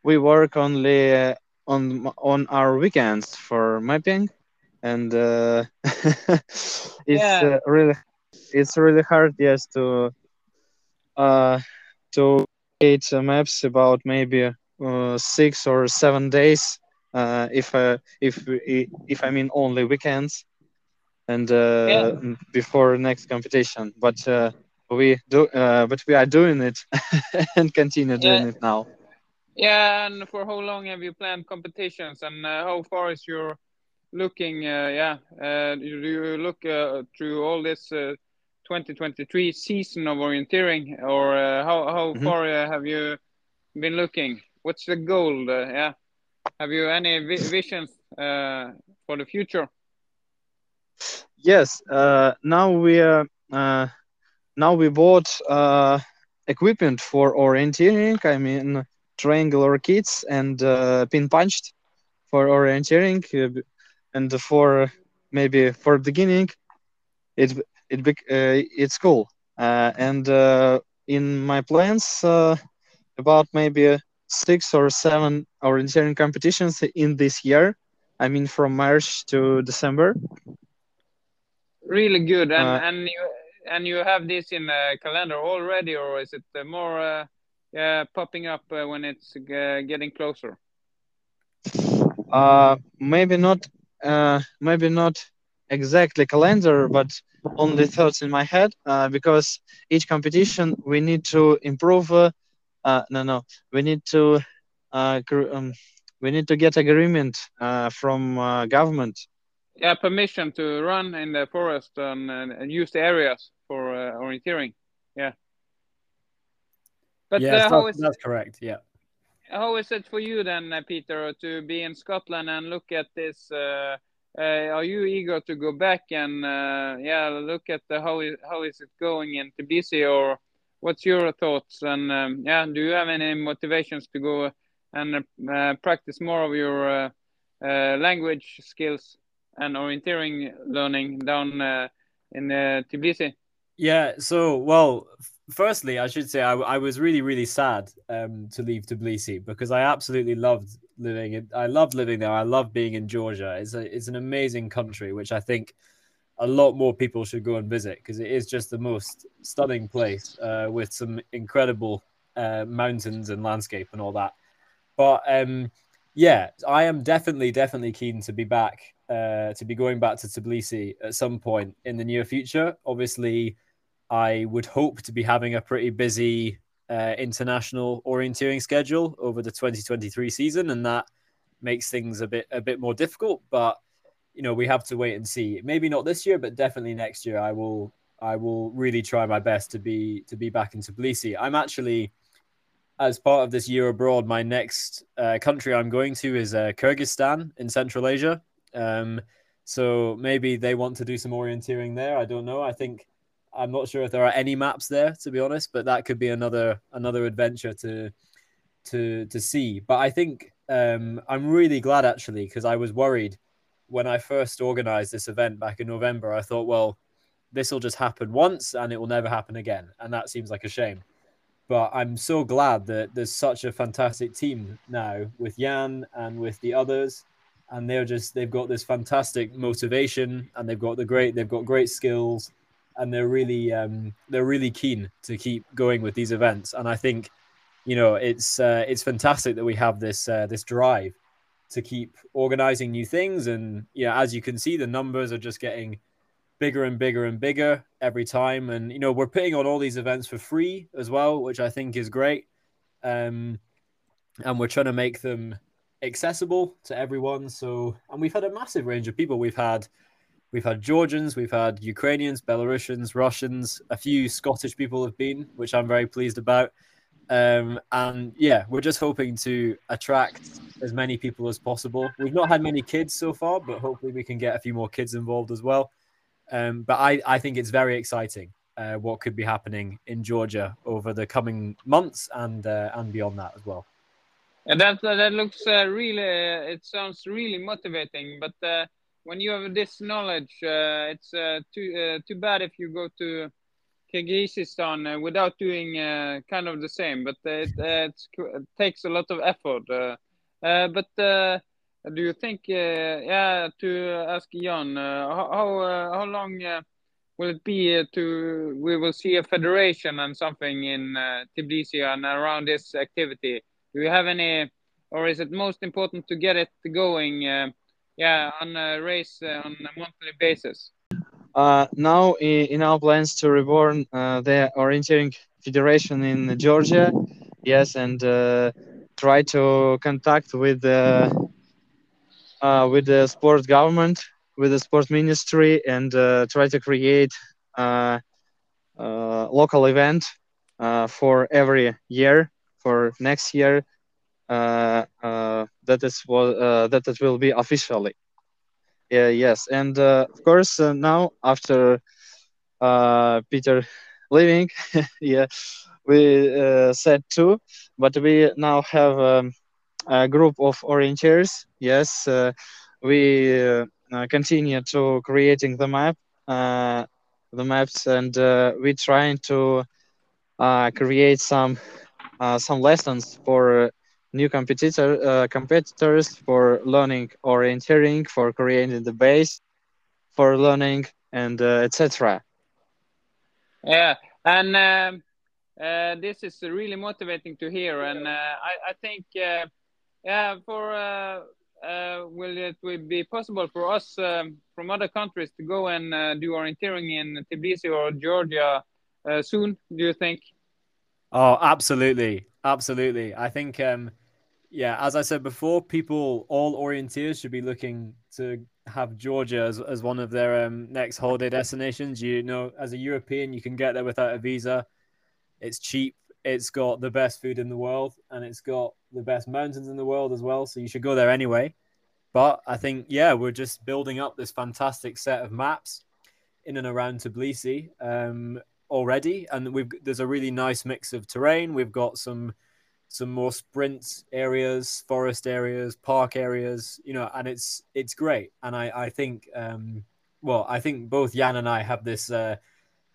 we work only uh, on on our weekends for mapping, and uh, [LAUGHS] it's Yeah. uh, really it's really hard, yes, to uh, to create uh, maps about maybe uh, six or seven days, uh, if uh, if if I mean only weekends and uh, Yeah. before next competition. But uh, we do, uh, but we are doing it [LAUGHS] and continue doing Yeah. it now. Yeah, and for how long have you planned competitions, and uh, how far is your looking? Uh, yeah, uh, do you look uh, through all this uh, 2023 season of orienteering, or uh, how how Mhm. far uh, have you been looking? What's the goal? Uh, yeah, have you any vi- visions uh, for the future? Yes. Uh, now we uh, uh, now we bought uh, equipment for orienteering. I mean triangular kits and uh, pin punched for orienteering, uh, and for maybe for beginning, it it uh, it's cool. Uh, and uh, in my plans, uh, about maybe six or seven orienteering competitions in this year. I mean, from March to December. Really good, and Uh, and you and you have this in the calendar already, or is it more uh, yeah popping up uh, when it's uh, getting closer? uh maybe not uh maybe not exactly calendar but only thoughts in my head uh, because each competition we need to improve uh, uh no no we need to uh um, we need to get agreement uh from uh, government Yeah, permission to run in the forest and, uh, and use the areas for uh, orienteering. Yeah. But yes, uh, how that's, is that's correct. Yeah. how is it for you then, uh, Peter, to be in Scotland and look at this? Uh, uh, are you eager to go back and uh, yeah, look at the, how is how is it going in Tbilisi, or what's your thoughts? And um, yeah, do you have any motivations to go and uh, practice more of your uh, uh, language skills and orienteering learning down uh, in uh, Tbilisi? Yeah. So, well, firstly, I should say I, I was really, really sad um, to leave Tbilisi because I absolutely loved living. In, I loved living there. I love being in Georgia. It's a, it's an amazing country, which I think a lot more people should go and visit because it is just the most stunning place uh, with some incredible uh, mountains and landscape and all that. But um, yeah, I am definitely, definitely keen to be back, uh, to be going back to Tbilisi at some point in the near future. Obviously, I would hope to be having a pretty busy uh, international orienteering schedule over the 2023 season, and that makes things a bit a bit more difficult. But you know, we have to wait and see. Maybe not this year, but definitely next year. I will I will really try my best to be to be back in Tbilisi. I'm actually as part of this year abroad, my next uh, country I'm going to is uh, Kyrgyzstan in Central Asia. Um, so maybe they want to do some orienteering there. I don't know. I think I'm not sure if there are any maps there, to be honest. But that could be another another adventure to to to see. But I think um, I'm really glad actually because I was worried when I first organized this event back in November. I thought, well, this will just happen once and it will never happen again, and that seems like a shame. But I'm so glad that there's such a fantastic team now with Jan and with the others, and they're just they've got this fantastic motivation and they've got the great they've got great skills and they're really um, they're really keen to keep going with these events. And I think, you know, it's uh, it's fantastic that we have this uh, this drive to keep organizing new things. And yeah, as you can see, the numbers are just getting bigger and bigger and bigger every time. And you know, we're putting on all these events for free as well, which I think is great. Um, and we're trying to make them accessible to everyone. So, and we've had a massive range of people. We've had We've had Georgians, we've had Ukrainians, Belarusians, Russians, a few Scottish people have been, which I'm very pleased about. Um, and yeah, we're just hoping to attract as many people as possible. We've not had many kids so far, but hopefully we can get a few more kids involved as well. Um, but I, I think it's very exciting uh, what could be happening in Georgia over the coming months and uh, and beyond that as well. And that uh, that looks uh, really. it sounds really motivating, but uh, when you have this knowledge, uh, it's uh, too uh, too bad if you go to Kyrgyzstan uh, without doing uh, kind of the same. But it, it takes a lot of effort. Uh, but do you think, yeah, to ask Jan, how how, how long will it be to we will see a federation and something in Tbilisi and around this activity? Do you have any, or is it most important to get it going? Yeah, on a race uh, on a monthly basis. Uh, now, in, our plans to reborn uh, the orienteering federation in Georgia, yes, and uh, try to contact with the uh, with the sport government, with the sport ministry, and uh, try to create a, local event for every year for next year Uh, uh, that is what uh, that it will be officially. Yeah, yes, and uh, of course now after Peter leaving, [LAUGHS] yeah, we said two, but we now have um, a group of orienteers. Yes, we continue to creating the map, the maps, and we trying to create some uh, some lessons for new competitor uh, competitors for learning orienteering, for creating the base, for learning, and uh, etc. Yeah, and um, uh, this is really motivating to hear, and uh, I, I, think uh, yeah, for uh, will it will be possible for us um, from other countries to go and do orienteering in Tbilisi or Georgia soon? Do you think? Oh, absolutely, absolutely. I think, um, yeah, as I said before, people, all orienteers should be looking to have Georgia as, as one of their um, next holiday destinations. You know, as a European, you can get there without a visa. It's cheap. It's got the best food in the world, and it's got the best mountains in the world as well. So you should go there anyway. But I think, yeah, we're just building up this fantastic set of maps in and around Tbilisi. Um, already, and we've there's a really nice mix of terrain. We've got some some more sprint areas, forest areas, park areas, you know, and it's it's great. And I I think um, well, I think both Jan and I have this uh,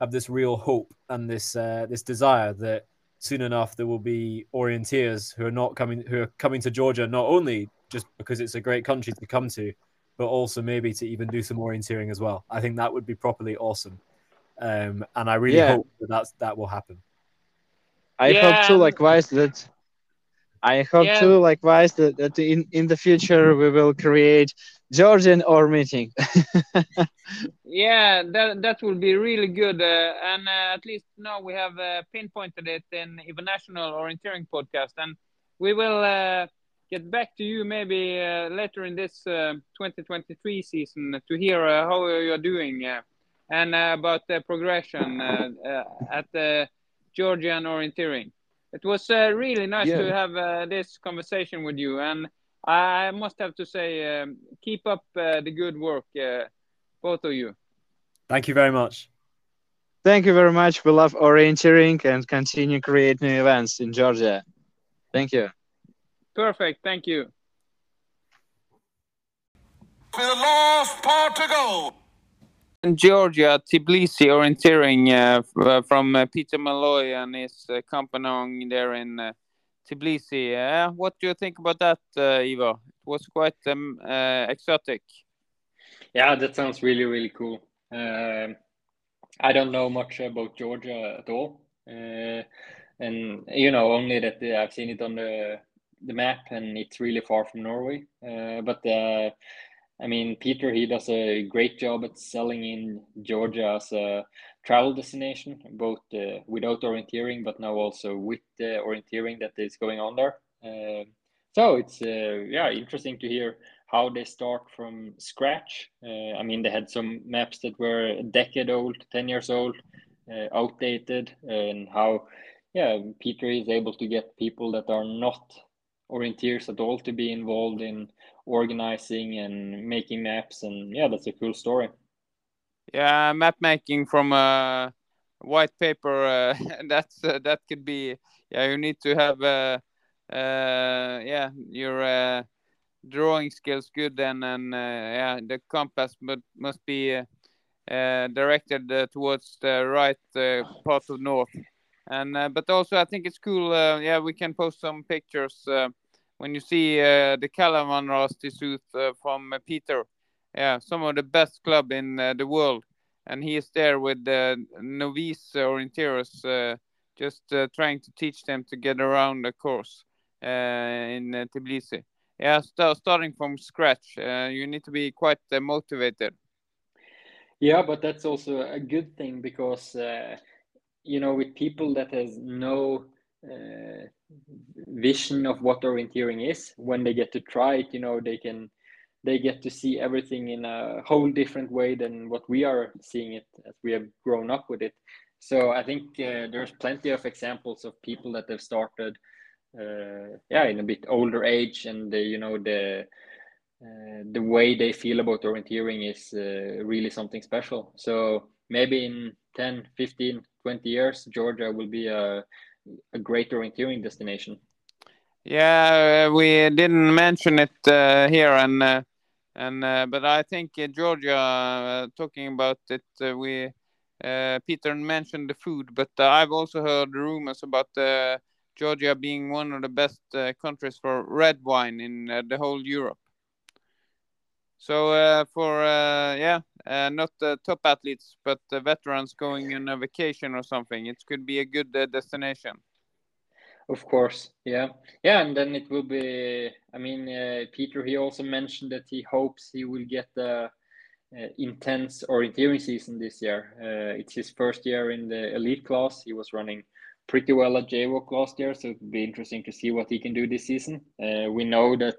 have this real hope and this uh, this desire that soon enough there will be orienteers who are not coming who are coming to Georgia not only just because it's a great country to come to, but also maybe to even do some orienteering as well. I think that would be properly awesome. Um, and I really yeah. hope that that's, that will happen. I yeah. hope too, likewise, that I hope yeah. too, likewise, that, that in, in the future we will create Georgian or meeting. [LAUGHS] yeah, that that will be really good, uh, and uh, at least now we have uh, pinpointed it in even International Orienteering podcast, and we will uh, get back to you maybe uh, later in this uh, 2023 season to hear how you're doing and uh, about the progression uh, uh, at the Georgian orienteering. It was uh, really nice yeah. to have uh, this conversation with you, and I must have to say, um, keep up uh, the good work, both of you. Thank you very much. Thank you very much. We love orienteering and continue create new events in Georgia. Thank you. Perfect. Thank you. With last part to go. Georgia, Tbilisi orienteering uh, uh, from uh, Peter Molloy and his uh, company there in uh, Tbilisi. What do you think about that, uh, Ivo? It was quite um, uh, exotic. Yeah, that sounds really, really cool. Um, I don't know much about Georgia at all. And you know, only that I've seen it on the the map and it's really far from Norway. But I mean, Peter, he does a great job at selling in Georgia as a travel destination, both uh, without orienteering, but now also with the orienteering that is going on there. Uh, so it's uh, yeah interesting to hear how they start from scratch. Uh, I mean, they had some maps that were a decade old, ten years old, uh, outdated, and how yeah Peter is able to get people that are not orienteers at all to be involved in organizing and making maps and yeah that's a cool story Yeah, map making from a white paper. Uh, [LAUGHS] that's uh, that could be. Yeah, you need to have. Uh, uh, yeah, your uh, drawing skills good and and uh, yeah, the compass but must be uh, uh, directed uh, towards the right uh, part of north. And uh, but also I think it's cool. Uh, yeah, we can post some pictures uh, when you see uh, the Kalevan Rasti suit uh, from uh, Peter yeah, some of the best club in uh, the world, and he is there with the novice orienteers, uh, just uh, trying to teach them to get around the course in uh, Tbilisi. Yeah, st- starting from scratch, you need to be quite motivated. yeah but that's also a good thing because you know with people that has no vision of what orienteering is. When they get to try it you know they can they get to see everything in a whole different way than what we are seeing it as we have grown up with it. So i think uh, there's plenty of examples of people that have started uh, yeah in a bit older age and they, you know the uh, the way they feel about orienteering is uh, really something special. So maybe in 10 15 20 years georgia will be a, a great orienteering destination Yeah, we didn't mention it uh, here, and uh, and uh, but I think Georgia, uh, talking about it, uh, we uh, Peter mentioned the food, but I've also heard rumors about Georgia being one of the best countries for red wine in the whole Europe. So uh, for uh, yeah, uh, not uh, top athletes, but uh, veterans going on a vacation or something, it could be a good uh, destination. Of course, yeah, yeah, and then it will be. I mean, Peter he also mentioned that he hopes he will get uh intense orienteering season this year. It's his first year in the elite class. He was running pretty well at JWOC last year, so it'll be interesting to see what he can do this season. We know that,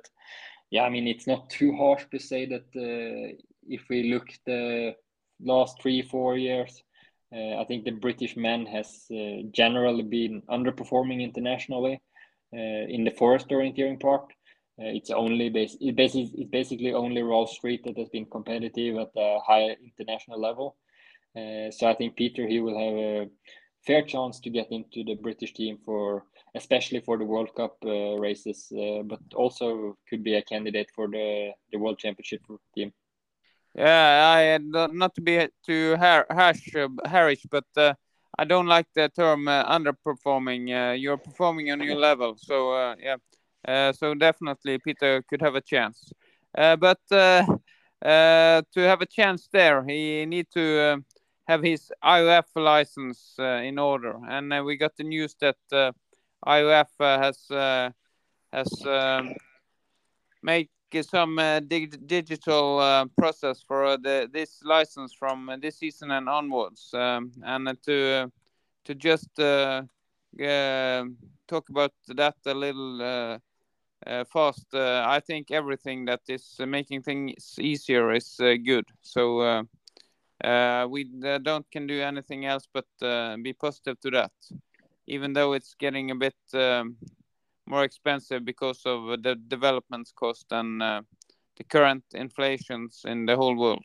yeah, I mean, it's not too harsh to say that uh, if we look the last three four years. Uh, I think the British men has uh, generally been underperforming internationally in the forest orienteering part. Uh, it's only bas- it basically it's basically only Ralph Street that has been competitive at a high international level. Uh, so I think Peter he will have a fair chance to get into the British team for especially for the World Cup uh, races, but also could be a candidate for the the World Championship team. Yeah, I uh, not to be too har- harsh, uh, harsh, but uh, I don't like the term uh, underperforming. Uh, you're performing on your level, so uh, yeah, uh, so definitely Peter could have a chance. Uh, but uh, [LAUGHS] uh, to have a chance there, he need to uh, have his IOF license uh, in order, and uh, we got the news that uh, IOF uh, has uh, has um, make some uh, dig- digital process for the this license from this season and onwards, um, and to to just uh, talk about that a little uh, fast. Uh, I think everything that is uh, making things easier is good. So we don't can do anything else but be positive to that, even though it's getting a bit. Um, more expensive because of the development cost and uh, the current inflations in the whole world.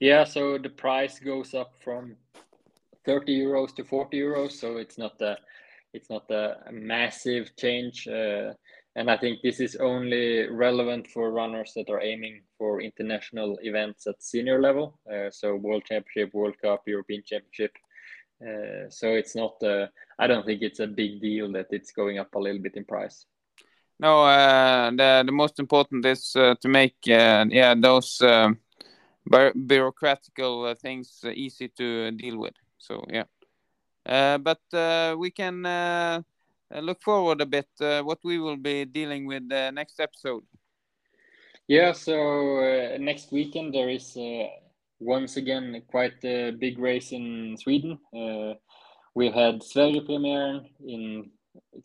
Yeah, so the price goes up from 30 euros to 40 euros, so it's not a it's not a, massive change. Uh, and I think this is only relevant for runners that are aiming for international events at senior level. Uh, so World Championship, World Cup, European Championship. Uh, so it's not. Uh, I don't think it's a big deal that it's going up a little bit in price. No, uh, the the most important is uh, to make uh, yeah those um, bu- bureaucratical uh, things uh, easy to deal with. So yeah, uh, but uh, we can look forward a bit uh, what we will be dealing with the next episode. Yeah, so uh, next weekend there is uh, once again quite a big race in Sweden. Uh, we had Sverigepremiären in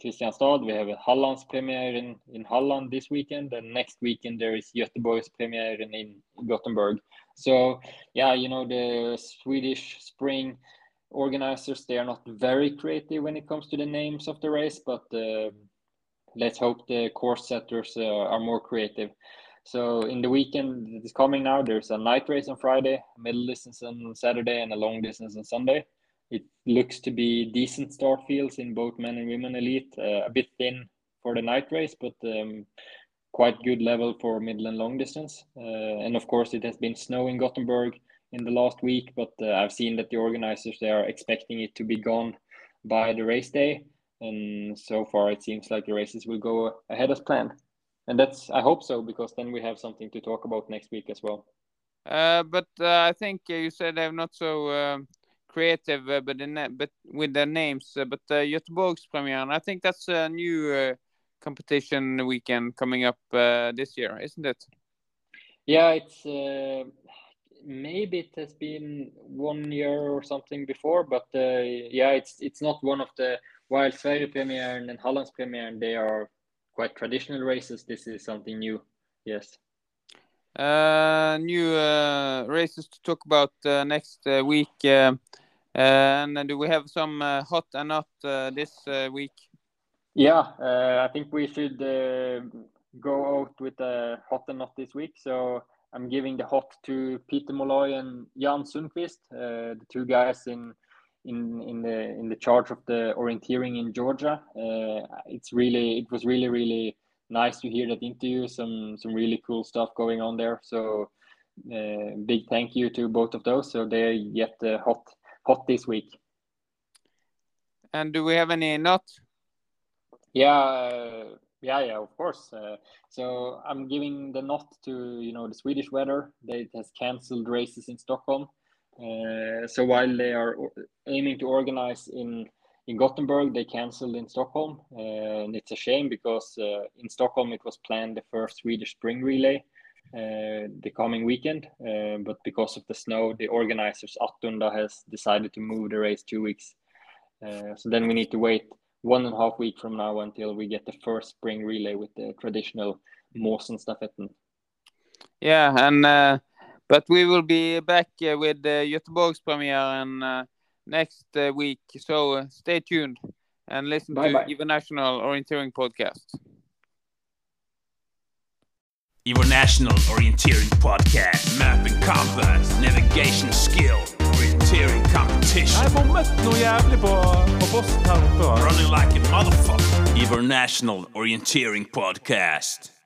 Kristianstad. We have a Hallandspremiär in, in Halland this weekend, and next weekend there is Göteborgspremiären in Gothenburg. So yeah, you know the Swedish spring organizers they are not very creative when it comes to the names of the race, but uh, let's hope the course setters uh, are more creative. So in the weekend that is coming now, there's a night race on Friday, middle distance on Saturday, and a long distance on Sunday. It looks to be decent start fields in both men and women elite. Uh, a bit thin for the night race, but um, quite good level for middle and long distance. Uh, and of course, it has been snow in Gothenburg in the last week, but uh, I've seen that the organizers they are expecting it to be gone by the race day. And so far, it seems like the races will go ahead as planned and that's I hope so because then we have something to talk about next week as well. Uh, but uh, I think uh, you said they're not so um creative, uh, but in that, but with their names. Uh, but uh, Göteborgspremiären, I think that's a new uh, competition weekend coming up uh, this year, isn't it? Yeah, it's uh, maybe it has been one year or something before, but uh, yeah, it's it's not one of the while Sverigepremiären and Hallandspremiären they are quite traditional races. This is something new. Yes. Uh, new uh, races to talk about uh, next uh, week. Uh, and do we have some uh, hot and not uh, this uh, week? Yeah, uh, I think we should uh, go out with a hot and not this week. So I'm giving the hot to Peter Molloy and Jan Sundqvist, uh, the two guys in in in the in the charge of the orienteering in Georgia. Uh, it's really it was really really nice to hear that interview. Some some really cool stuff going on there. So uh, big thank you to both of those. So they're yet uh, hot hot this week. And do we have any not? Yeah, uh, yeah, yeah, of course. Uh, so I'm giving the nod to you know the Swedish weather. They has cancelled races in Stockholm. Uh, so while they are aiming to organize in in Gothenburg, they cancelled in Stockholm, uh, and it's a shame because uh, in Stockholm it was planned the first Swedish spring relay uh, the coming weekend, uh, but because of the snow, the organizers Attunda has decided to move the race two weeks. So then we need to wait one and a half week from now until we get the first spring relay with the traditional Måsenstafetten. Yeah, and but we will be back uh, with the Göteborgspremiären uh, next uh, week. So uh, stay tuned and listen Bye-bye. to International Orienteering Podcast. International Orienteering Podcast. Mapping compass, navigation skill, orienteering competition. Jeg bommet noe jævlig på, på Boston her oppe. Running like a motherfucker. International Orienteering Podcast.